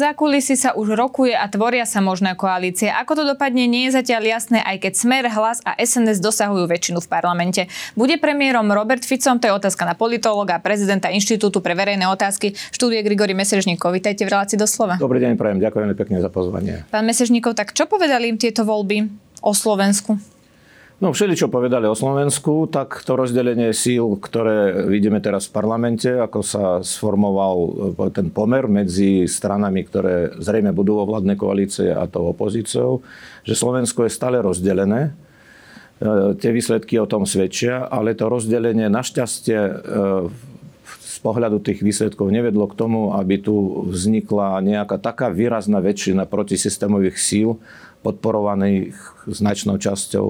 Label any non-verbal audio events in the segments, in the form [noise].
Za kulisy sa už rokuje a tvoria sa možné koalície. Ako to dopadne, nie je zatiaľ jasné, aj keď Smer, Hlas a SNS dosahujú väčšinu v parlamente. Bude premiérom Robert Ficom, to je otázka na politológa a prezidenta Inštitútu pre verejné otázky. Štúdie Grigory Mesežníkov. Vítajte v relácii doslova. Dobrý deň, prajem. Ďakujem pekne za pozvanie. Pán Mesežníkov, tak čo povedali im tieto voľby o Slovensku? No všeli, čo povedali o Slovensku, tak to rozdelenie síl, ktoré vidíme teraz v parlamente, ako sa sformoval e, ten pomer medzi stranami, ktoré zrejme budú vo vládnej koalície a tou opozíciou, že Slovensko je stále rozdelené. E, tie výsledky o tom svedčia, ale to rozdelenie našťastie e, z pohľadu tých výsledkov nevedlo k tomu, aby tu vznikla nejaká taká výrazná väčšina protisystémových síl, podporovaných značnou časťou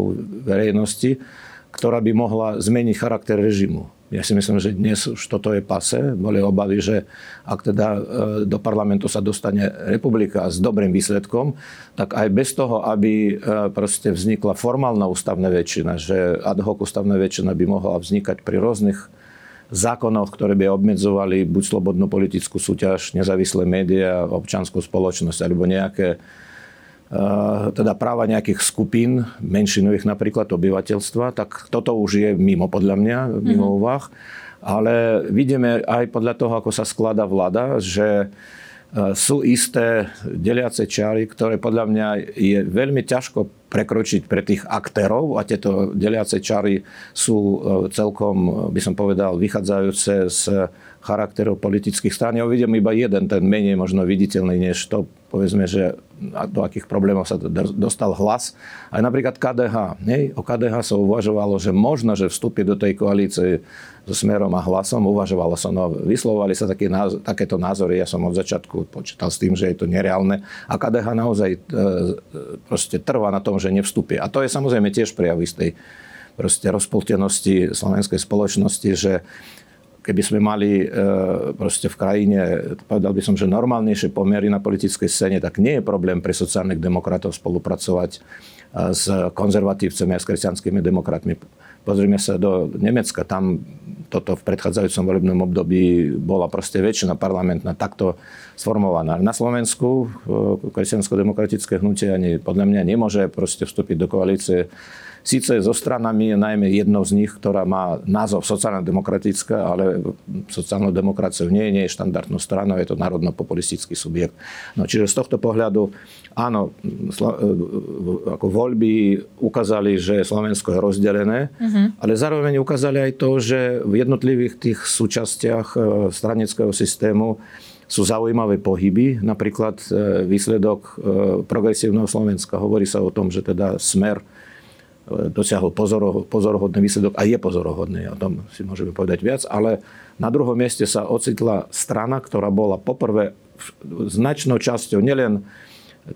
verejnosti, ktorá by mohla zmeniť charakter režimu. Ja si myslím, že dnes už toto je pase. Boli obavy, že ak teda e, do parlamentu sa dostane republika s dobrým výsledkom, tak aj bez toho, aby e, proste vznikla formálna ústavná väčšina, že ad hoc ústavná väčšina by mohla vznikať pri rôznych zákonoch, ktoré by obmedzovali buď slobodnú politickú súťaž, nezávislé médiá, občanskú spoločnosť alebo nejaké teda práva nejakých skupín, menšinových napríklad obyvateľstva, tak toto už je mimo podľa mňa, mimo mm-hmm. úvah. Ale vidíme aj podľa toho, ako sa skladá vláda, že eh, sú isté deliace čary, ktoré podľa mňa je veľmi ťažko prekročiť pre tých aktérov a tieto deliace čary sú eh, celkom, by som povedal, vychádzajúce z charakterov politických strán. Ja uvidím iba jeden, ten menej možno viditeľný, než to, povedzme, že do akých problémov sa dostal hlas. Aj napríklad KDH. Nie? O KDH sa uvažovalo, že možno, že vstúpi do tej koalície so Smerom a Hlasom. Uvažovalo sa, no vyslovovali sa taký, takéto názory. Ja som od začiatku počítal s tým, že je to nereálne. A KDH naozaj e, proste trvá na tom, že nevstúpi. A to je samozrejme tiež prejav istej proste rozpoltenosti slovenskej spoločnosti, že keby sme mali e, proste v krajine, povedal by som, že normálnejšie pomery na politickej scéne, tak nie je problém pre sociálnych demokratov spolupracovať e, s konzervatívcami a s kresťanskými demokratmi. Pozrime sa do Nemecka, tam toto v predchádzajúcom volebnom období bola proste väčšina parlamentná takto sformovaná. Na Slovensku e, kresťansko-demokratické hnutie ani podľa mňa nemôže proste vstúpiť do koalície Síce so stranami je najmä jednou z nich, ktorá má názov sociálna demokratická, ale sociálnou demokraciou nie, nie je štandardnou stranou, je to národno-populistický subjekt. No, čiže z tohto pohľadu, áno, e, ako voľby ukázali, že Slovensko je rozdelené, uh-huh. ale zároveň ukázali aj to, že v jednotlivých tých súčastiach e, stranického systému sú zaujímavé pohyby, napríklad e, výsledok progresívneho Slovenska. Hovorí sa o tom, že teda smer dosiahol pozoro, pozorohodný výsledok a je pozorohodný, o tom si môžeme povedať viac, ale na druhom mieste sa ocitla strana, ktorá bola poprvé značnou časťou nielen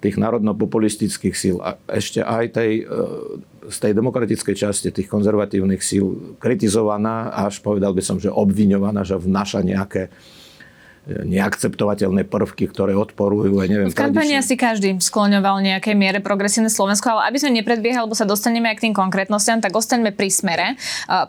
tých národno-populistických síl a ešte aj tej, e, z tej demokratickej časti tých konzervatívnych síl kritizovaná, až povedal by som, že obviňovaná, že vnáša nejaké neakceptovateľné prvky, ktoré odporujú. Ja neviem, v kampani asi každý skloňoval nejaké miere progresívne Slovensko, ale aby sme nepredbiehali, lebo sa dostaneme aj k tým konkrétnostiam, tak ostaňme pri smere.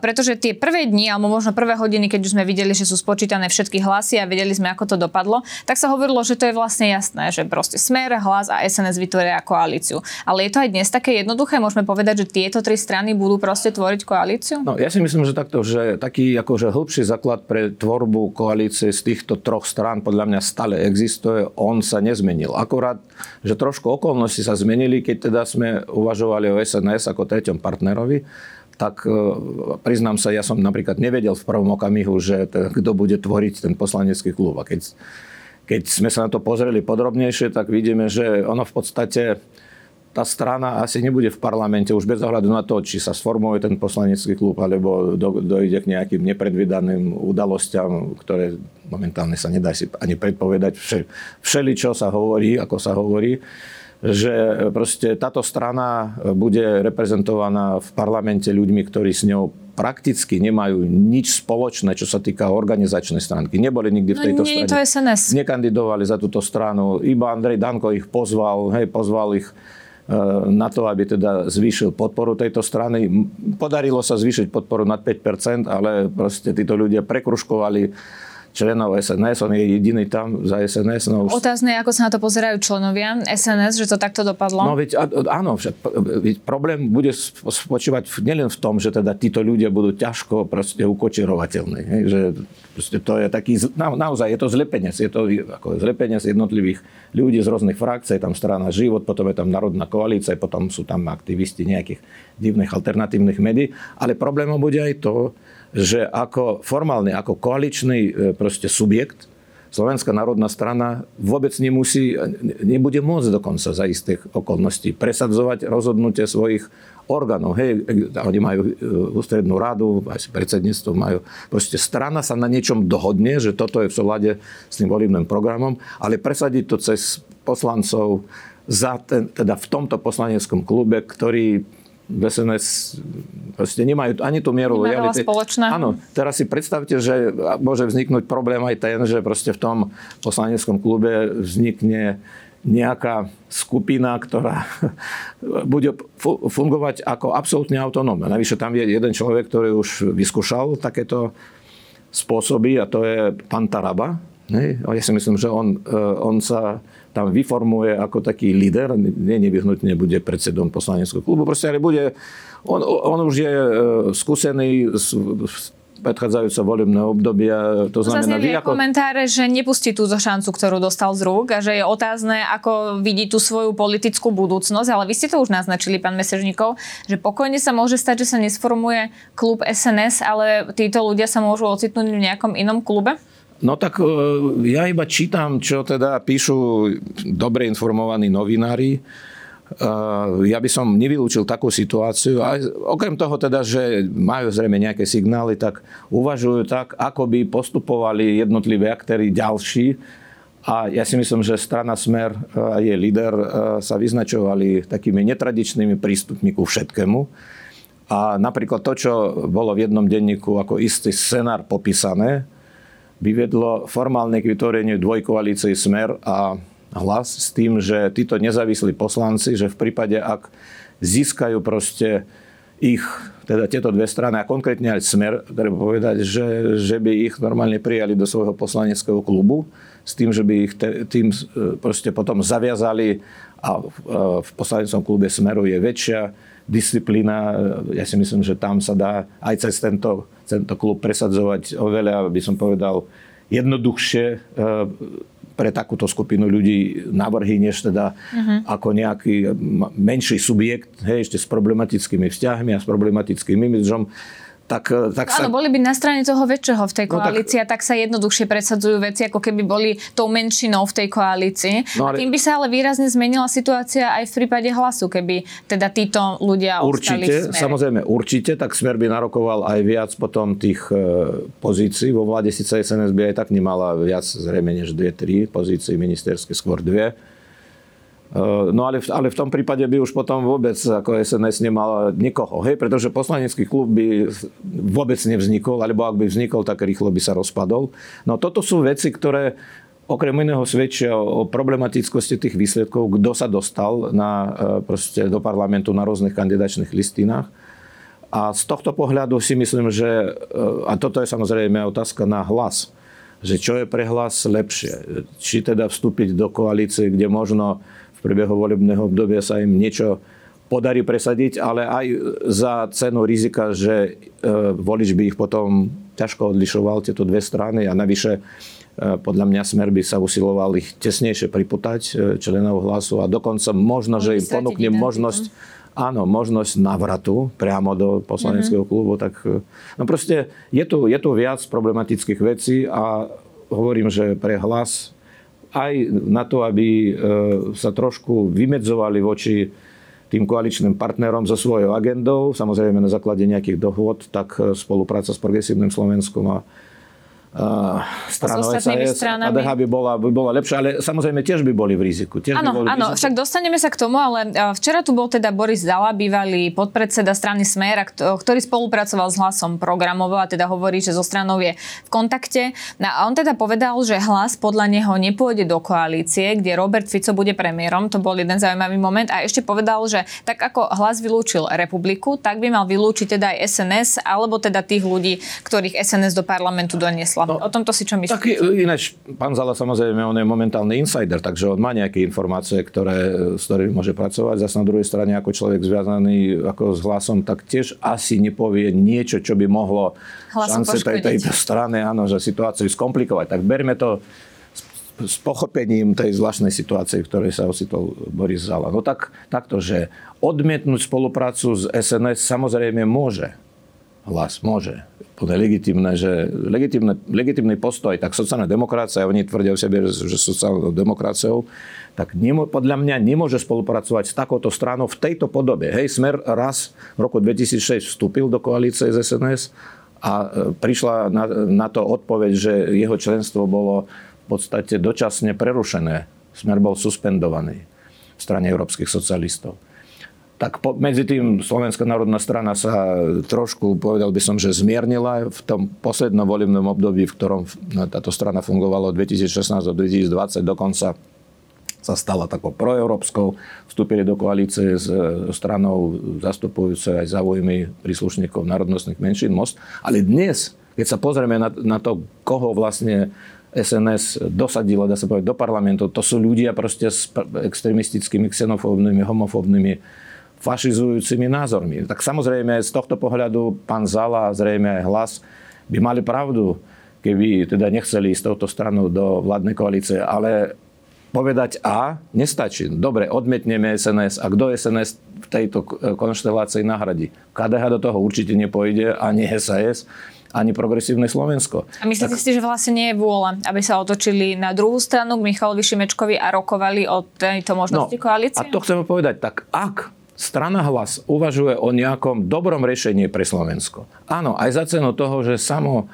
Pretože tie prvé dni, alebo možno prvé hodiny, keď už sme videli, že sú spočítané všetky hlasy a vedeli sme, ako to dopadlo, tak sa hovorilo, že to je vlastne jasné, že proste smer, hlas a SNS vytvoria koalíciu. Ale je to aj dnes také jednoduché, môžeme povedať, že tieto tri strany budú proste tvoriť koalíciu? No, ja si myslím, že takto, že taký akože hĺbší základ pre tvorbu koalície z týchto troch strán podľa mňa stále existuje, on sa nezmenil. Akorát, že trošku okolnosti sa zmenili, keď teda sme uvažovali o SNS ako treťom partnerovi, tak e, priznám sa, ja som napríklad nevedel v prvom okamihu, že kto bude tvoriť ten poslanecký klub. A keď, keď sme sa na to pozreli podrobnejšie, tak vidíme, že ono v podstate tá strana asi nebude v parlamente už bez ohľadu na to, či sa sformuje ten poslanecký klub, alebo do, dojde k nejakým nepredvydaným udalostiam, ktoré momentálne sa nedá si ani predpovedať. Vše, všeli, čo sa hovorí, ako sa hovorí. že proste táto strana bude reprezentovaná v parlamente ľuďmi, ktorí s ňou prakticky nemajú nič spoločné, čo sa týka organizačnej stránky. Neboli nikdy v No tejto nie strane. to SNS. Nekandidovali za túto stranu. Iba Andrej Danko ich pozval, hej, pozval ich na to, aby teda zvýšil podporu tejto strany. Podarilo sa zvýšiť podporu nad 5%, ale proste títo ľudia prekruškovali členov SNS, on je jediný tam za SNS. No už Otázne je, ako sa na to pozerajú členovia SNS, že to takto dopadlo. No veď áno, však veď problém bude sp- spočívať nielen v tom, že teda títo ľudia budú ťažko proste ukočerovateľní. Hej, že proste to je taký, na, naozaj je to zlepenec, je to ako zlepenec jednotlivých ľudí z rôznych frakcií, tam strana Život, potom je tam Národná koalícia, potom sú tam aktivisti nejakých divných alternatívnych médií, ale problémom bude aj to, že ako formálne, ako koaličný e, proste subjekt, Slovenská národná strana vôbec nemusí, nebude môcť dokonca za istých okolností presadzovať rozhodnutie svojich orgánov. Hej, oni majú e, ústrednú radu, aj predsedníctvo majú. Proste strana sa na niečom dohodne, že toto je v súlade s tým volebným programom, ale presadiť to cez poslancov za ten, teda v tomto poslaneckom klube, ktorý SNS proste nemajú ani tú mieru lojality. Áno, teraz si predstavte, že môže vzniknúť problém aj ten, že proste v tom poslaneckom klube vznikne nejaká skupina, ktorá [laughs] bude fu- fungovať ako absolútne autonómna. Navyše tam je jeden človek, ktorý už vyskúšal takéto spôsoby a to je pán Taraba. Ja si myslím, že on, e, on sa tam vyformuje ako taký líder, nie nevyhnutne bude predsedom poslaneckého klubu, proste, ale bude, on, on už je e, skúsený z, predchádzajúceho volebného obdobia, to znamená, Zazneli vy ako... komentáre, že nepustí túto šancu, ktorú dostal z rúk a že je otázne, ako vidí tú svoju politickú budúcnosť, ale vy ste to už naznačili, pán Mesežníkov, že pokojne sa môže stať, že sa nesformuje klub SNS, ale títo ľudia sa môžu ocitnúť v nejakom inom klube? No tak e, ja iba čítam, čo teda píšu dobre informovaní novinári. E, Ja by som nevylúčil takú situáciu. A okrem toho teda, že majú zrejme nejaké signály, tak uvažujú tak, ako by postupovali jednotliví aktéry ďalší. A ja si myslím, že strana Smer a jej líder e, sa vyznačovali takými netradičnými prístupmi ku všetkému. A napríklad to, čo bolo v jednom denníku ako istý scenár popísané, by vedlo formálne k vytvoreniu dvojkoalície Smer a hlas s tým, že títo nezávislí poslanci, že v prípade, ak získajú proste ich, teda tieto dve strany a konkrétne aj Smer, treba povedať, že, že by ich normálne prijali do svojho poslaneckého klubu s tým, že by ich te, tým e, proste potom zaviazali a v, e, v poslaneckom klube Smeru je väčšia disciplína. Ja si myslím, že tam sa dá aj cez tento, tento klub presadzovať oveľa, by som povedal, jednoduchšie e, pre takúto skupinu ľudí návrhy, než teda uh-huh. ako nejaký menší subjekt, hej, ešte s problematickými vzťahmi a s problematickým imidžom tak, tak Áno, sa... boli by na strane toho väčšieho v tej No tak- koalícii a tak sa jednoduchšie presadzujú veci, ako keby boli tou menšinou v tej koalícii. No A ale- tým by sa ale výrazne zmenila situácia aj v prípade hlasu, keby teda títo ľudia ostali v Určite, samozrejme určite, tak Smer by narokoval aj viac potom tých e, pozícií. Vo vláde síce SNS by aj tak nemala viac zrejme než dve, tri pozície ministerské, skôr dve. E, No ale, v- ale v tom prípade by už potom vôbec ako SNS nemala nikoho, hej, pretože poslanecký klub by vôbec nevznikol, alebo ak by vznikol, tak rýchlo by sa rozpadol. No toto sú veci, ktoré okrem iného svedčia o problematickosti tých výsledkov, kto sa dostal na, e, proste, do parlamentu na rôznych kandidačných listinách. A z tohto pohľadu si myslím, že, e, a toto je samozrejme otázka na hlas, že čo je pre hlas lepšie. Či teda vstúpiť do koalície, kde možno priebehu volebného obdobia sa im niečo podarí presadiť, ale aj za cenu rizika, že e, volič by ich potom ťažko odlišoval tieto dve strany a navyše e, podľa mňa Smer by sa usiloval ich tesnejšie priputať e, členov hlasu a dokonca možno, že im ponúkne možnosť áno, možnosť návratu priamo do poslaneckého Mhm. klubu, tak no proste je tu, je tu viac problematických vecí a hovorím, že pre hlas aj na to, aby e, sa trošku vymedzovali voči tým koaličným partnerom so svojou agendou, samozrejme na základe nejakých dohôd, tak e, spolupráca s Progresívnym Slovenskom a, a stranou S ostatnými SAS, stranami. KDH by bola, by bola lepšia, ale samozrejme tiež by boli v riziku. Tiež by Áno, boli áno, riziku. však dostaneme sa k tomu, ale a, včera tu bol teda Boris Zala, bývalý podpredseda strany Smer, ktorý spolupracoval s hlasom programovo a teda hovorí, že so stranou je v kontakte. No a on teda povedal, že hlas podľa neho nepôjde do koalície, kde Robert Fico bude premiérom. To bol jeden zaujímavý moment. A ešte povedal, že tak ako hlas vylúčil republiku, tak by mal vylúčiť teda aj SNS, alebo teda tých ľudí, ktorých SNS do parlamentu doniesla. No, o tomto si čo i- ináč, pán Zala samozrejme, on je momentálny insider, takže on má nejaké informácie, ktoré, s ktorými môže pracovať. Zase na druhej strane, ako človek zviazaný ako s hlasom, tak tiež asi nepovie niečo, čo by mohlo Hlasu šance tej, tejto strany, áno, že situáciu skomplikovať. Tak berme to s pochopením tej zvláštnej situácie, v ktorej sa ocitol Boris Zala. No tak, takto, že odmietnúť spoluprácu s SNS samozrejme môže hlas môže. Plne legitimné, že legitimné, legitimný postoj, tak sociálna demokracia, oni tvrdia o sebe, že že sociálnou demokraciou, tak nemo, podľa mňa nemôže spolupracovať s takouto stranou v tejto podobe. Hej, Smer raz v roku 2006 vstúpil do koalície z SNS a e, prišla na, na to odpoveď, že jeho členstvo bolo v podstate dočasne prerušené. Smer bol suspendovaný v strane európskych socialistov tak po, medzi tým Slovenská národná strana sa trošku, povedal by som, že zmiernila v tom poslednom volebnom období, v ktorom no, táto strana fungovala od 2016 do 2020, dokonca sa stala takou proeurópskou, vstúpili do koalície s e, stranou zastupujúcej aj záujmy príslušníkov národnostných menšín Most. Ale dnes, keď sa pozrieme na, na to, koho vlastne SNS dosadila, dá sa povedať, do parlamentu, to sú ľudia proste s extremistickými, xenofóbnymi, homofóbnymi fašizujúcimi názormi. Tak samozrejme z tohto pohľadu pán Zala, zrejme aj hlas, by mali pravdu, keby teda nechceli ísť touto stranou do vládnej koalície, ale povedať A nestačí. Dobre, odmietneme SNS a kto SNS v tejto konštelácii nahradí? KDH do toho určite nepojde, ani SAS, ani progresívne Slovensko. A myslíte si, že vlastne nie je vôľa, aby sa otočili na druhú stranu k Michalovi Šimečkovi a rokovali o tejto možnosti koalície? No, A to chceme povedať, tak ak strana hlas uvažuje o nejakom dobrom riešení pre Slovensko, áno, aj za cenu toho, že samo,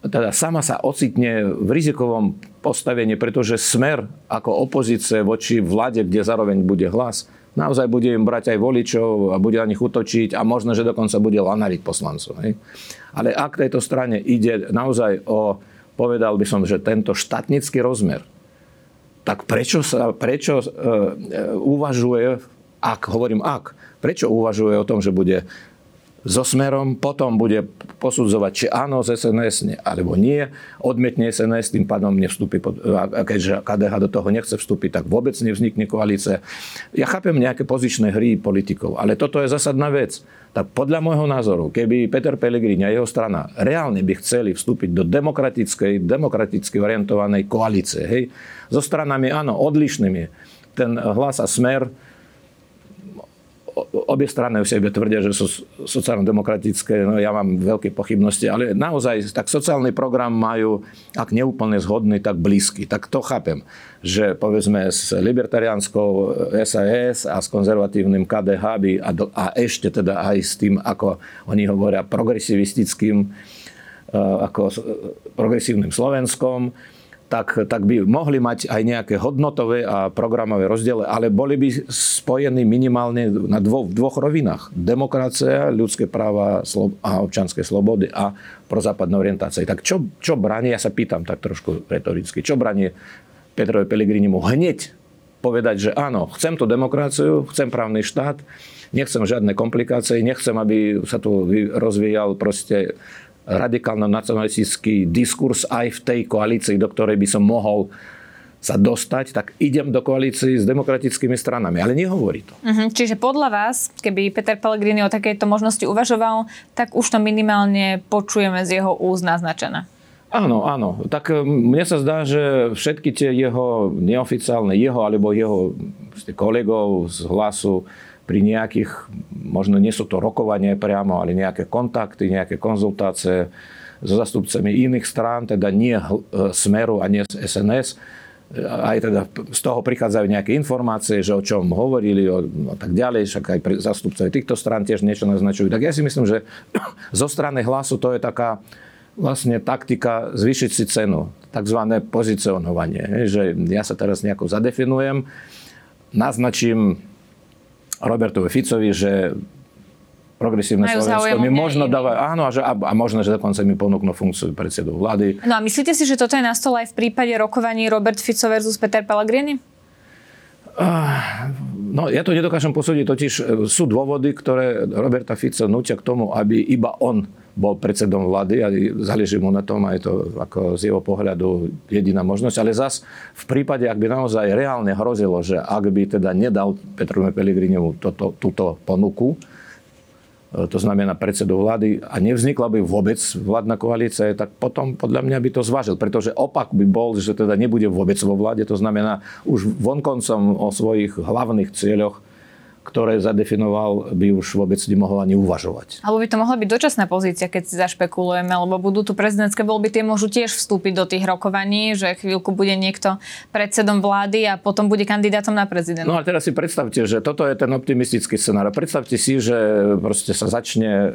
teda sama sa ocitne v rizikovom postavení, pretože smer ako opozície voči vlade, kde zároveň bude hlas, naozaj bude im brať aj voličov a bude na nich útočiť a možno, že dokonca bude lanariť poslancov. Hej? Ale ak tejto strane ide naozaj o, povedal by som, že tento štátnický rozmer, tak prečo, sa, prečo e, e, uvažuje, ak, hovorím ak, prečo uvažuje o tom, že bude so smerom, potom bude posudzovať, či áno z SNS, alebo nie, odmietne SNS, tým pádom nevstúpi, pod, a keďže KDH do toho nechce vstúpiť, tak vôbec nevznikne koalícia. Ja chápem nejaké pozičné hry politikov, ale toto je zásadná vec. Tak podľa môjho názoru, keby Peter Pellegrini a jeho strana reálne by chceli vstúpiť do demokratickej, demokraticky orientovanej koalície, hej, so stranami, áno, odlišnými, ten hlas a smer, obie strany sebe tvrdia, že sú sociálno-demokratické, no ja mám veľké pochybnosti, ale naozaj tak sociálny program majú, ak neúplne zhodný, tak blízky. Tak to chápem, že povedzme s libertariánskou SAS a s konzervatívnym KDH by, a, a ešte teda aj s tým, ako oni hovoria, progresivistickým, ako progresívnym Slovenskom, tak, tak by mohli mať aj nejaké hodnotové a programové rozdiely, ale boli by spojení minimálne na dvo, v dvoch rovinách. Demokracia, ľudské práva a občanské slobody a prozápadná orientácia. Tak čo, čo bráni, ja sa pýtam tak trošku retoricky, čo bráni Petrovi Pellegrinimu hneď povedať, že áno, chcem tú demokraciu, chcem právny štát, nechcem žiadne komplikácie, nechcem, aby sa tu rozvíjal proste radikálno-nacionalistický diskurs aj v tej koalícii, do ktorej by som mohol sa dostať, tak idem do koalícii s demokratickými stranami. Ale nehovorí to. Uh-huh. Čiže podľa vás, keby Peter Pellegrini o takejto možnosti uvažoval, tak už to minimálne počujeme z jeho úst naznačené. Áno, áno. Tak mne sa zdá, že všetky tie jeho neoficiálne, jeho alebo jeho kolegov z hlasu pri nejakých, možno nie sú to rokovanie priamo, ale nejaké kontakty, nejaké konzultácie so zastupcami iných strán, teda nie Smeru a nie SNS, aj teda z toho prichádzajú nejaké informácie, že o čom hovorili a tak ďalej, však aj zastupcovia týchto strán tiež niečo naznačujú. Tak ja si myslím, že [clears throat] zo strany hlasu to je taká vlastne taktika zvýšiť si cenu, takzvané pozicionovanie. Že ja sa teraz nejako zadefinujem, naznačím Robertovi Ficovi, že progresívne Majú Slovensko mi možno dáva, áno, a, že, a, a možno, že dokonca mi ponúknú funkciu predsedu vlády. No a myslíte si, že toto je na stole aj v prípade rokovaní Robert Fico versus Peter Pellegrini? Uh, no, ja to nedokážem posúdiť, totiž e, sú dôvody, ktoré Roberta Fico nutia k tomu, aby iba on bol predsedom vlády a záleží mu na tom, aj to ako z jeho pohľadu jediná možnosť. Ale zas v prípade, ak by naozaj reálne hrozilo, že ak by teda nedal Petru Pellegrinimu toto, túto ponuku, e, to znamená predsedu vlády a nevznikla by vôbec vládna koalícia, tak potom podľa mňa by to zvážil. Pretože opak by bol, že teda nebude vôbec vo vláde, to znamená už vonkoncom o svojich hlavných cieľoch ktoré zadefinoval, by už vôbec nemohol ani uvažovať. Alebo by to mohla byť dočasná pozícia, keď si zašpekulujeme, lebo budú tu prezidentské voľby, tie môžu tiež vstúpiť do tých rokovaní, že chvíľku bude niekto predsedom vlády a potom bude kandidátom na prezidenta. No a teraz si predstavte, že toto je ten optimistický scenár. Predstavte si, že proste sa začne e,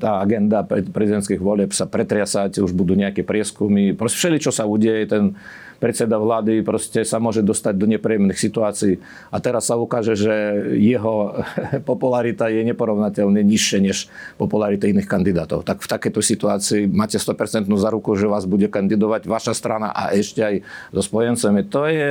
tá agenda prezidentských volieb sa pretriasať, už budú nejaké prieskumy, proste všeli, čo sa udeje, ten predseda vlády proste sa môže dostať do nepríjemných situácií. A teraz sa ukáže, že jeho [laughs] popularita je neporovnateľne nižšie než popularita iných kandidátov. Tak v takejto situácii máte 100% zaruku, že vás bude kandidovať vaša strana a ešte aj so spojencami. To je...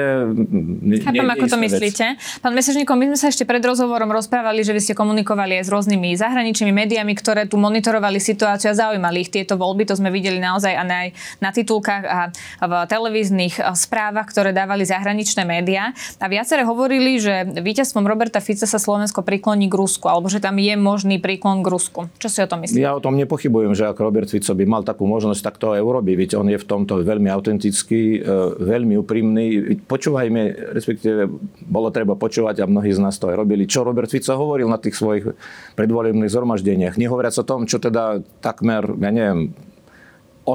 Ne, Chápem, ako to myslíte. Pán Mesežníko, my sme sa ešte pred rozhovorom rozprávali, že vy ste komunikovali aj s rôznymi zahraničnými médiami, ktoré tu monitorovali situáciu a zaujímali ich tieto voľby. To sme videli naozaj aj na, na titulkách a v televíznych správach, ktoré dávali zahraničné médiá. A viaceré hovorili, že víťazstvom Roberta Fica sa Slovensko prikloní k Rusku, alebo že tam je možný príklon k Rusku. Čo si o tom myslíte? Ja o tom nepochybujem, že ak Robert Fico by mal takú možnosť, tak to aj urobí. Viete, on je v tomto veľmi autentický, e, veľmi úprimný. Počúvajme, respektíve bolo treba počúvať a mnohí z nás to aj robili. Čo Robert Fico hovoril na tých svojich predvolebných zhromaždeniach. Nehovoriac o tom, čo teda takmer, ja neviem,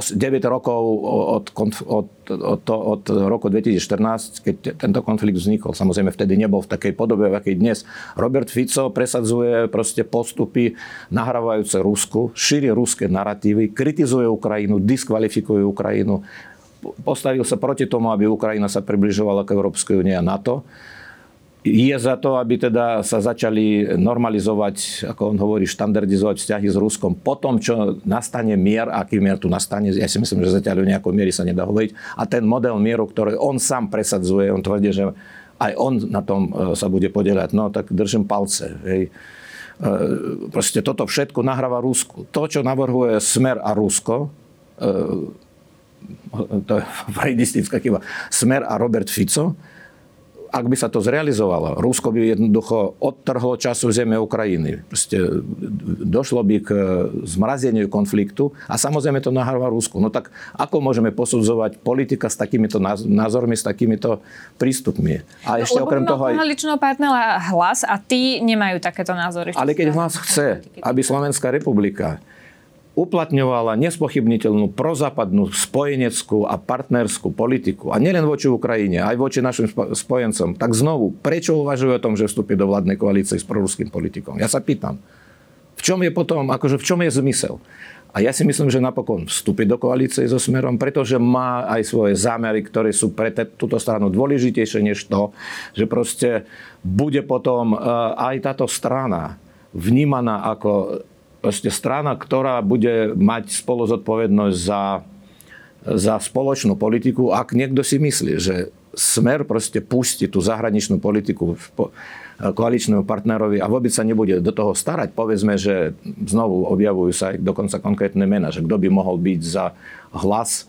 9 rokov od, od, od, od roku 2014, keď tento konflikt vznikol. Samozrejme, vtedy nebol v takej podobe, v akej dnes. Robert Fico presadzuje proste postupy nahrávajúce Rusku, šíri ruské narratívy, kritizuje Ukrajinu, diskvalifikuje Ukrajinu, postavil sa proti tomu, aby Ukrajina sa približovala k Európskej únie a NATO je za to, aby teda sa začali normalizovať, ako on hovorí, štandardizovať vzťahy s Ruskom. Po tom, čo nastane mier, aký mier tu nastane, ja si myslím, že zatiaľ o nejakej miery sa nedá hovoriť. A ten model mieru, ktorý on sám presadzuje, on tvrdí, že aj on na tom e, sa bude podielať. No tak držím palce. Hej. E, proste toto všetko nahráva Rusku. To, čo navrhuje Smer a Rusko, e, to je [laughs] chyba, Smer a Robert Fico, ak by sa to zrealizovalo, Rusko by jednoducho odtrhlo času zeme Ukrajiny. Proste došlo by k zmrazeniu konfliktu a samozrejme to nahráva Rusku. No tak ako môžeme posudzovať politika s takýmito názormi, s takýmito prístupmi? A ešte Lebo okrem toho aj... partnera hlas a tí nemajú takéto názory. Ale keď hlas chce, aby Slovenská republika uplatňovala nespochybniteľnú prozápadnú spojeneckú a partnerskú politiku, a nielen voči Ukrajine, aj voči našim spojencom, tak znovu, prečo uvažuje o tom, že vstúpi do vládnej koalície s proruským politikom? Ja sa pýtam, v čom je potom, akože v čom je zmysel? A ja si myslím, že napokon vstúpi do koalície so Smerom, pretože má aj svoje zámery, ktoré sú pre túto stranu dôležitejšie než to, že proste bude potom e, aj táto strana vnímaná ako proste strana, ktorá bude mať spolu zodpovednosť za, za spoločnú politiku, ak niekto si myslí, že smer proste pustí tú zahraničnú politiku koaličnému partnerovi a vôbec sa nebude do toho starať. Povedzme, že znovu objavujú sa aj dokonca konkrétne mena, že kto by mohol byť za hlas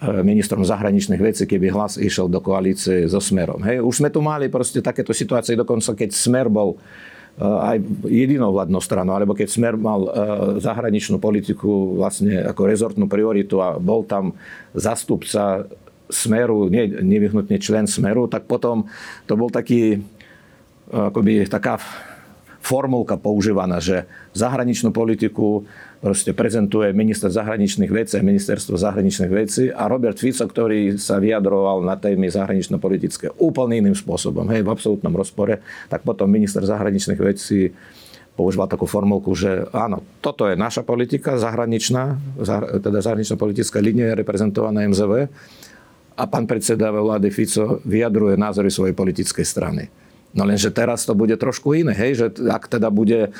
e, ministrom zahraničných vecí, keby hlas išiel do koalície so Smerom. Hej, už sme tu mali proste takéto situácie, dokonca keď Smer bol Eh, aj jedinou vládnou stranou, alebo keď Smer mal eh, zahraničnú politiku vlastne ako rezortnú prioritu a bol tam zastupca Smeru, nie, nevyhnutne člen Smeru, tak potom to bol taký, eh, akoby taká formulka používaná, že zahraničnú politiku proste prezentuje minister zahraničných vecí a ministerstvo zahraničných vecí a Robert Fico, ktorý sa vyjadroval na témy zahranično-politické úplne iným spôsobom, hej, v absolútnom rozpore, tak potom minister zahraničných vecí používal takú formulku, že áno, toto je naša politika zahraničná, teda zahraničná politická línia je reprezentovaná MZV a pán predseda vlády Fico vyjadruje názory svojej politickej strany. No lenže teraz to bude trošku iné, hej, že ak teda bude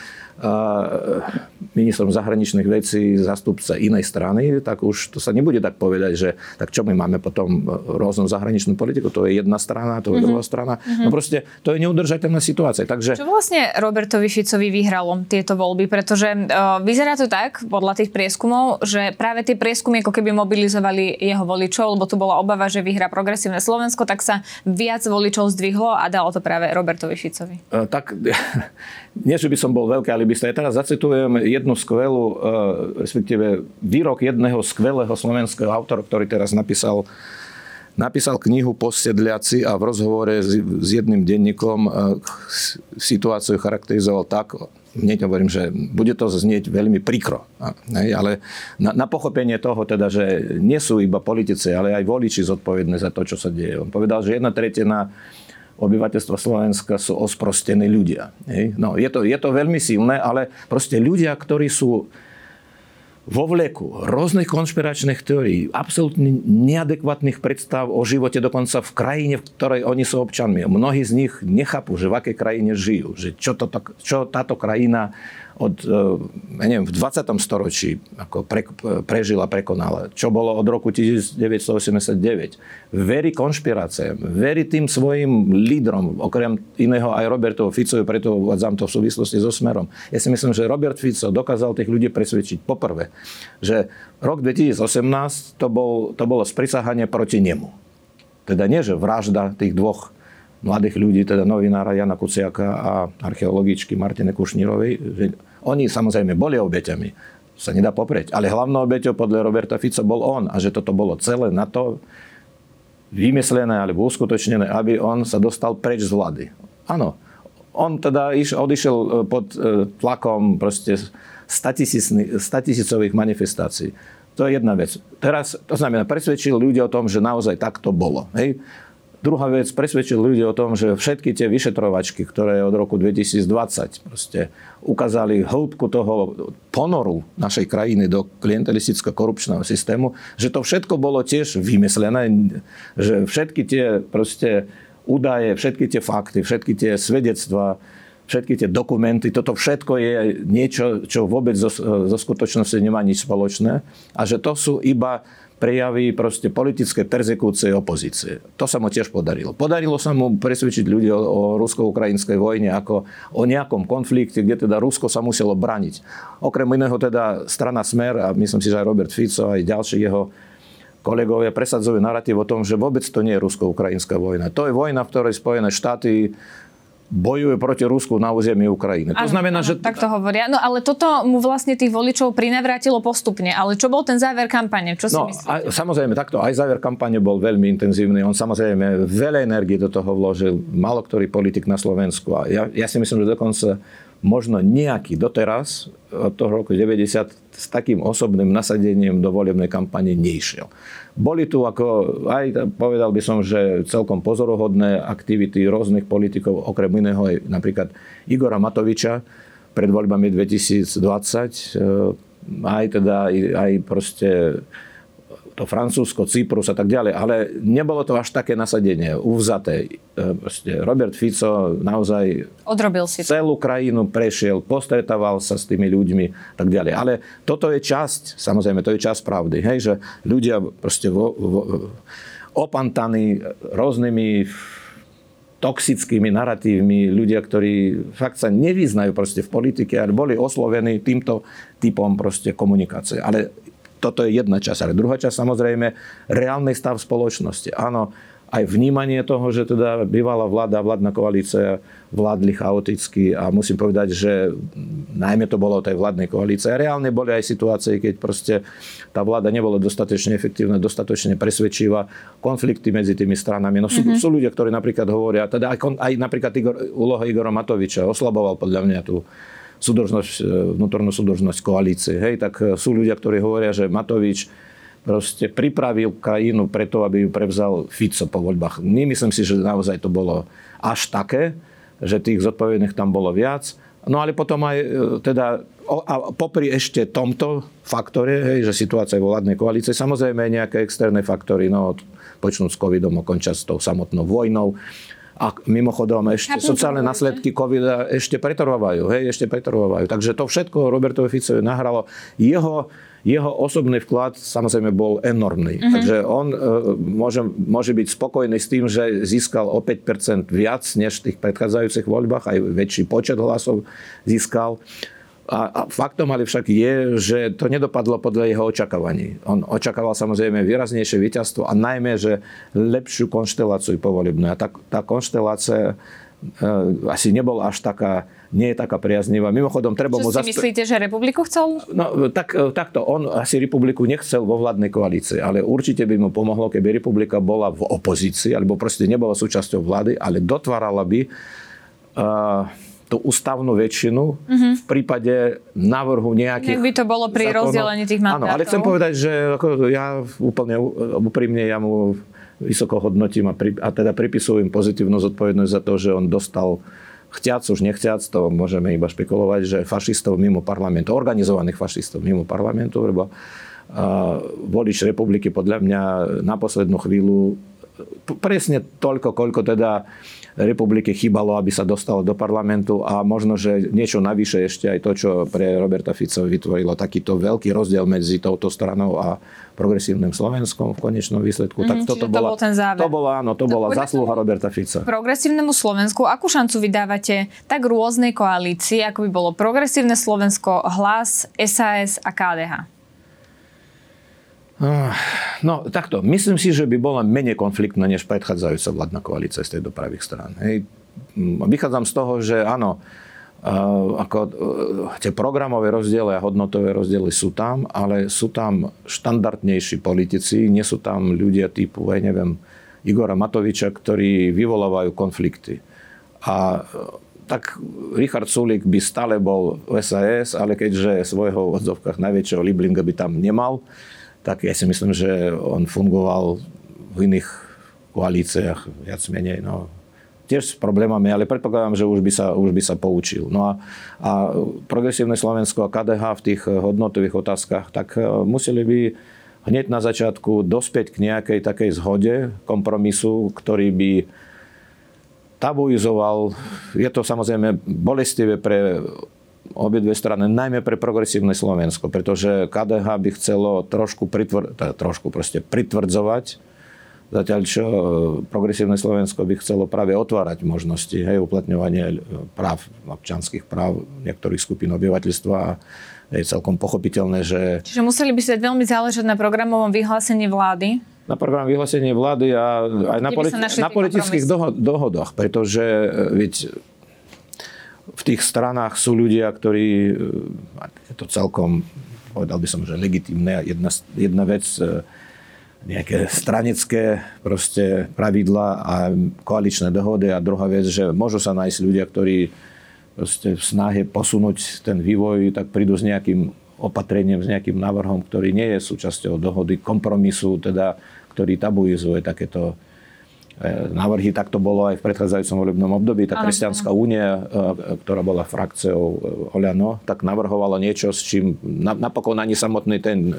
ministrom zahraničných vecí zastupca inej strany, tak už to sa nebude tak povedať, že tak čo my máme potom rôznu zahraničnú politiku, to je jedna strana, to je mm-hmm. druhá strana. Mm-hmm. No proste to je neudržateľná situácia. Takže... Čo vlastne Robertovi Ficovi vyhralo tieto voľby? Pretože uh, vyzerá to tak, podľa tých prieskumov, že práve tie prieskumy ako keby mobilizovali jeho voličov, lebo tu bola obava, že vyhrá progresívne Slovensko, tak sa viac voličov zdvihlo a dalo to práve Robertovi Ficovi. Uh, tak [laughs] nie, že by som bol veľký alibista. Ja teraz zacitujem jednu skvelú, uh, respektíve výrok jedného skvelého slovenského autora, ktorý teraz napísal napísal knihu Posedliaci a v rozhovore s, s jedným denníkom uh, situáciu charakterizoval tak, hneď hovorím, že bude to znieť veľmi prikro. Ale na, na pochopenie toho teda, že nie sú iba politici, ale aj voliči zodpovedné za to, čo sa deje. On povedal, že jedna tretina obyvateľstva Slovenska sú osprostení ľudia. No, je, to, je to veľmi silné, ale proste ľudia, ktorí sú vo vleku rôznych konšpiračných teórií, absolútne neadekvátnych predstav o živote, dokonca v krajine, v ktorej oni sú občanmi. Mnohí z nich nechápu, že v akej krajine žijú, že čo, to, čo táto krajina od, e, ja neviem, v 20. storočí ako pre, prežila, prekonala. Čo bolo od roku 1989. Verí konšpirácie, verí tým svojim lídrom, okrem iného aj Robertovo Ficovi, preto uvádzam to v súvislosti so Smerom. Ja si myslím, že Robert Fico dokázal tých ľudí presvedčiť poprvé, že rok 2018 to, bol, to bolo sprisahanie proti nemu. Teda nie, že vražda tých dvoch mladých ľudí, teda novinára Jana Kuciaka a archeologičky Martine Kušnírovej, oni samozrejme boli obeťami, sa nedá poprieť. Ale hlavnou obeťou podľa Roberta Fico bol on a že toto bolo celé na to vymyslené alebo uskutočnené, aby on sa dostal preč z vlády. Áno, on teda iš, odišiel e, pod e, tlakom proste statisícových manifestácií. To je jedna vec. Teraz, to znamená, presvedčil ľudia o tom, že naozaj tak to bolo. Hej? Druhá vec, presvedčil ľudia o tom, že všetky tie vyšetrovačky, ktoré od roku 2020 proste ukázali hĺbku toho ponoru našej krajiny do klientelistického korupčného systému, že to všetko bolo tiež vymyslené, že všetky tie proste údaje, všetky tie fakty, všetky tie svedectvá, všetky tie dokumenty, toto všetko je niečo, čo vôbec zo, zo skutočnosti nemá nič spoločné a že to sú iba prejavy proste politické perzekúcie opozície. To sa mu tiež podarilo. Podarilo sa mu presvedčiť ľudí o, o rusko-ukrajinskej vojne ako o nejakom konflikte, kde teda Rusko sa muselo braniť. Okrem iného teda strana Smer a myslím si, že aj Robert Fico, aj ďalší jeho kolegovia presadzujú narratív o tom, že vôbec to nie je rusko-ukrajinská vojna. To je vojna, v ktorej Spojené štáty bojuje proti Rusku na území Ukrajiny. To znamená, ano, že... Tak to hovoria. No ale toto mu vlastne tých voličov prinavrátilo postupne. Ale čo bol ten záver kampane? Čo si no, myslíte? A, samozrejme, takto. Aj záver kampane bol veľmi intenzívny. On samozrejme veľa energie do toho vložil. Malo ktorý politik na Slovensku. A ja, ja si myslím, že dokonca možno nejaký doteraz od toho roku 90 s takým osobným nasadením do volebnej kampane nešiel. Boli tu ako, aj povedal by som, že celkom pozorohodné aktivity rôznych politikov, okrem iného aj napríklad Igora Matoviča pred voľbami 2020, eh, aj teda aj proste to Francúzsko, Cyprus a tak ďalej, ale nebolo to až také nasadenie, uvzaté. E, proste Robert Fico naozaj Odrobil si celú krajinu prešiel, postretával sa s tými ľuďmi a tak ďalej. Ale toto je časť, samozrejme, to je časť pravdy, hej, že ľudia proste vo, vo, opantaní rôznymi toxickými narratívmi, ľudia, ktorí fakt sa nevyznajú proste v politike, ale boli oslovení týmto typom proste komunikácie. Ale toto je jedna časť. Ale druhá časť samozrejme reálny stav spoločnosti. Áno, aj vnímanie toho, že teda bývalá vláda, vládna koalícia vládli chaoticky a musím povedať, že najmä to bolo tej vládnej koalície. A reálne boli aj situácie, keď proste tá vláda nebola dostatočne efektívna, dostatočne presvedčivá, konflikty medzi tými stranami. No sú, mm-hmm. sú ľudia, ktorí napríklad hovoria, teda aj, aj napríklad Igor, úloha Igora Matoviča oslaboval podľa mňa tú súdržnosť, e, vnútornú súdržnosť koalície. Hej, tak e, sú ľudia, ktorí hovoria, že Matovič proste pripravil krajinu preto, aby ju prevzal Fico po voľbách. Nemyslím si, že naozaj to bolo až také, že tých zodpovedných tam bolo viac No ale potom aj e, teda a popri ešte tomto faktore, hej, že situácia je vládnej koalície, samozrejme nejaké externé faktory, no počnúť s covidom, okončať s tou samotnou vojnou. A mimochodom ešte Chápem, sociálne následky covid ešte pretrvávajú, hej, ešte pretrvávajú. Takže to všetko Robertovi Ficovi nahralo. Jeho jeho osobný vklad samozrejme bol enormný. Mm-hmm. Takže on uh, môže, môže byť spokojný s tým, že získal o 5% viac než v tých predchádzajúcich voľbách, aj väčší počet hlasov získal. A, a faktom ale však je, že to nedopadlo podľa jeho očakávaní. On očakával samozrejme výraznejšie víťazstvo a najmä, že lepšiu konšteláciu povolebnú. A tá, tá konštelácia uh, asi nebola až taká nie je taká priaznivá. Mimochodom, treba Čo mu... si myslíte, že republiku chcel? No, tak, takto. On asi republiku nechcel vo vládnej koalícii, ale určite by mu pomohlo, keby republika bola v opozícii, alebo proste nebola súčasťou vlády, ale dotvárala by uh, tú ústavnú väčšinu uh-huh. v prípade návrhu nejakých... Nech by to bolo pri zákonov. rozdelení tých mandátov. Áno, ale chcem povedať, že ako ja úplne úprimne ja mu vysoko hodnotím a, pri, a teda pripisujem pozitívnu zodpovednosť za to, že on dostal chťac už nechťac, to môžeme iba špekulovať, že fašistov mimo parlamentu, organizovaných fašistov mimo parlamentu, lebo volič republiky podľa mňa na poslednú chvíľu presne toľko, koľko teda republike chýbalo, aby sa dostalo do parlamentu a možno, že niečo navyše ešte aj to, čo pre Roberta Fico vytvorilo takýto veľký rozdiel medzi touto stranou a progresívnym Slovenskom v konečnom výsledku. Mm, tak mhm, toto bola, to bol ten záver. To bola, áno, to bola zaslúha Roberta Fica. Progresívnemu Slovensku, akú šancu vydávate tak rôznej koalícii, ako by bolo progresívne Slovensko, Hlas, SAS a KDH? No takto, myslím si, že by bola menej konfliktná než predchádzajúca vládna koalícia z tej dopravých strán. Hej. Vychádzam z toho, že áno, ako, e, tie programové rozdiely a hodnotové rozdiely sú tam, ale sú tam štandardnejší politici, nie sú tam ľudia typu, aj neviem, Igora Matoviča, ktorí vyvolávajú konflikty. A e, tak Richard Sulik by stále bol v SAS, ale keďže svojho v odzovkách najväčšieho Liblinga by tam nemal, tak ja si myslím, že on fungoval v iných koalíciách viac menej. No, tiež s problémami, ale predpokladám, že už by sa, už by sa poučil. No a, a progresívne Slovensko a KDH v tých hodnotových otázkach, tak e, museli by hneď na začiatku dospieť k nejakej takej zhode, kompromisu, ktorý by tabuizoval, je to samozrejme bolestivé pre obidve strany, najmä pre progresívne Slovensko, pretože KDH by chcelo trošku, pritvr, teda trošku proste pritvrdzovať, zatiaľ čo e, progresívne Slovensko by chcelo práve otvárať možnosti hej, uplatňovania práv, občanských práv niektorých skupín obyvateľstva. A je celkom pochopiteľné, že... Čiže museli by ste veľmi záležať na programovom vyhlásení vlády? Na program vyhlásenie vlády a aj na, politi- na politických dohodoch, pretože e, veď v tých stranách sú ľudia, ktorí, e, je to celkom, povedal by som, že legitimné, jedna, jedna vec, e, nejaké stranické proste pravidla a koaličné dohody a druhá vec, že môžu sa nájsť ľudia, ktorí proste v snahe posunúť ten vývoj, tak prídu s nejakým opatrením, s nejakým návrhom, ktorý nie je súčasťou dohody, kompromisu, teda, ktorý tabuizuje takéto návrhy. Tak to bolo aj v predchádzajúcom volebnom období. Tá Kresťanská únia, e, ktorá bola frakciou e, Oľano, tak navrhovala niečo, s čím napokon ani samotný ten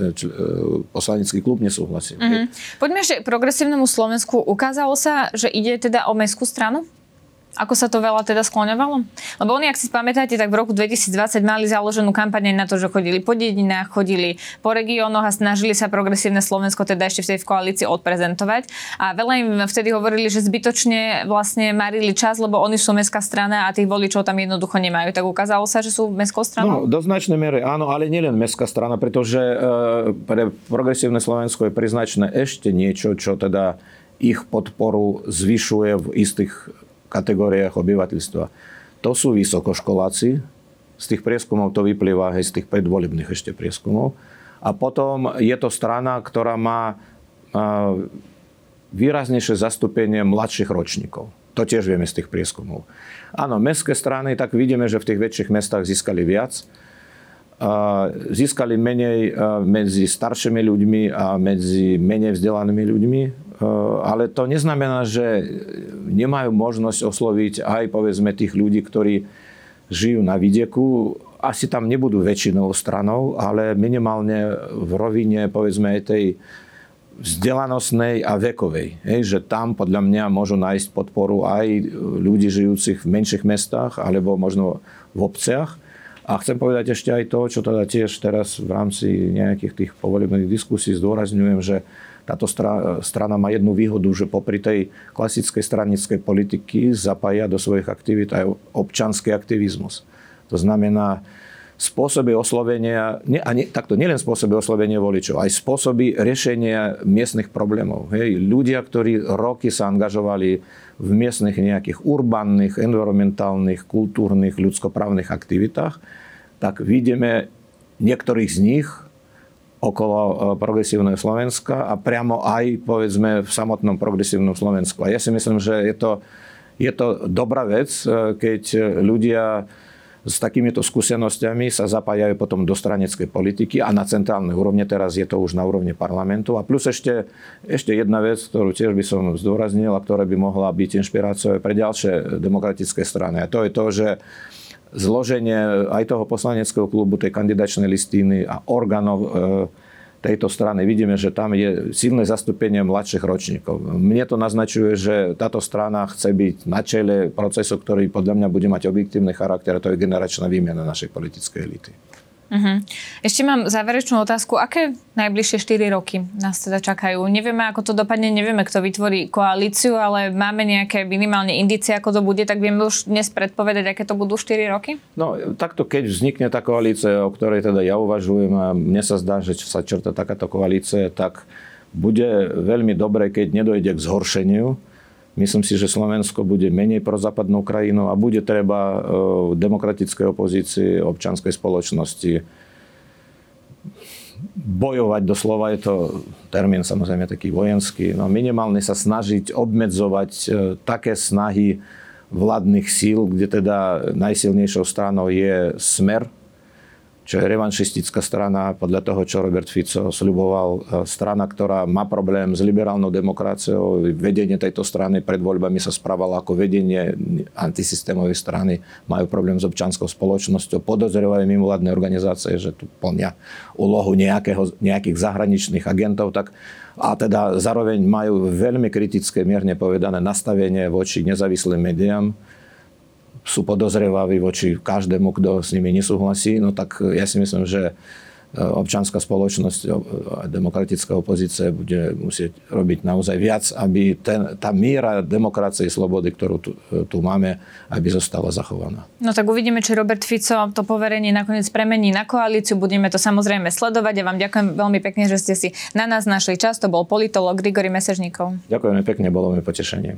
poslanecký klub nesúhlasil. Mm-hmm. Poďme ešte k progresívnemu Slovensku. Ukázalo sa, že ide teda o mestskú stranu? Ako sa to veľa teda skloňovalo? Lebo oni, ak si pamätáte, tak v roku 2020 mali založenú kampaň na to, že chodili po dedinách, chodili po regiónoch a snažili sa progresívne Slovensko teda ešte v tej koalícii odprezentovať. A veľa im vtedy hovorili, že zbytočne vlastne marili čas, lebo oni sú mestská strana a tých voličov tam jednoducho nemajú. Tak ukázalo sa, že sú mestskou stranou? No, do značnej miery áno, ale nielen mestská strana, pretože e, pre progresívne Slovensko je priznačné ešte niečo, čo teda ich podporu zvyšuje v istých kategóriách obyvateľstva. To sú vysokoškoláci, z tých prieskumov to vyplýva aj z tých predvolebných ešte prieskumov. A potom je to strana, ktorá má výraznejšie zastúpenie mladších ročníkov. To tiež vieme z tých prieskumov. Áno, mestské strany, tak vidíme, že v tých väčších mestách získali viac. Získali menej medzi staršími ľuďmi a medzi menej vzdelanými ľuďmi. Eh, ale to neznamená, že nemajú možnosť osloviť aj povedzme tých ľudí, ktorí žijú na vidieku, asi tam nebudú väčšinou stranou, ale minimálne v rovine, povedzme, aj tej vzdelanostnej a vekovej. Hej, že tam podľa mňa môžu nájsť podporu aj ľudí žijúcich v menších mestách alebo možno v obciach. A chcem povedať ešte aj to, čo teda tiež teraz v rámci nejakých tých povolebných diskusí zdôrazňujem, že táto strana má jednu výhodu, že popri tej klasickej stranickej politiky zapája do svojich aktivít aj občanský aktivizmus. To znamená, spôsoby oslovenia, nie, a nie, takto nielen spôsoby oslovenia voličov, aj spôsoby riešenia miestnych problémov. Hej. Ľudia, ktorí roky sa angažovali v miestnych nejakých urbanných, environmentálnych, kultúrnych, ľudskoprávnych aktivitách, tak vidíme niektorých z nich okolo e, progresívneho Slovenska a priamo aj, povedzme, v samotnom progresívnom Slovensku. A ja si myslím, že je to, je to dobrá vec, e, keď ľudia s takýmito skúsenostiami sa zapájajú potom do straneckej politiky a na centrálnej úrovne, teraz je to už na úrovni parlamentu. A plus ešte, ešte jedna vec, ktorú tiež by som zdôraznil a ktorá by mohla byť inšpiráciou pre ďalšie demokratické strany. A to je to, že zloženie aj toho poslaneckého klubu, tej kandidačnej listiny a orgánov e, tejto strany vidíme, že tam je silné zastúpenie mladších ročníkov. Mne to naznačuje, že táto strana chce byť na čele procesu, ktorý podľa mňa bude mať objektívny charakter a to je generačná výmena našej politickej elity. Uh-huh. Ešte mám záverečnú otázku. Aké najbližšie 4 roky nás teda čakajú? Nevieme, ako to dopadne, nevieme, kto vytvorí koalíciu, ale máme nejaké minimálne indície, ako to bude, tak vieme už dnes predpovedať, aké to budú 4 roky? No, takto keď vznikne tá koalícia, o ktorej teda ja uvažujem a mne sa zdá, že sa črta takáto koalícia, tak bude veľmi dobre, keď nedojde k zhoršeniu Myslím si, že Slovensko bude menej prozápadnou krajinou a bude treba v e, demokratickej opozícii, občanskej spoločnosti bojovať. Doslova, je to termín samozrejme taký vojenský, no minimálne sa snažiť obmedzovať e, také snahy vládnych síl, kde teda najsilnejšou stranou je smer, čo je revanšistická strana, podľa toho, čo Robert Fico sľuboval, e, strana, ktorá má problém s liberálnou demokraciou. Vedenie tejto strany pred voľbami sa správalo ako vedenie antisystémovej strany. Majú problém s občanskou spoločnosťou, podozrievajú mimovládne organizácie, že tu plnia úlohu nejakého, nejakých zahraničných agentov, tak a teda zároveň majú veľmi kritické, mierne povedané, nastavenie voči nezávislým médiám sú podozrevaví voči každému, kto s nimi nesúhlasí, no tak ja si myslím, že e, občanská spoločnosť a demokratická opozícia bude musieť robiť naozaj viac, aby ten, tá míra demokracie, slobody, ktorú tu, e, tu máme, aby zostala zachovaná. No tak uvidíme, či Robert Fico to poverenie nakoniec premení na koalíciu. Budeme to samozrejme sledovať. Ja vám ďakujem veľmi pekne, že ste si na nás našli čas. To bol politolog Grigory Mesežníkov. Ďakujeme pekne, bolo mi potešením.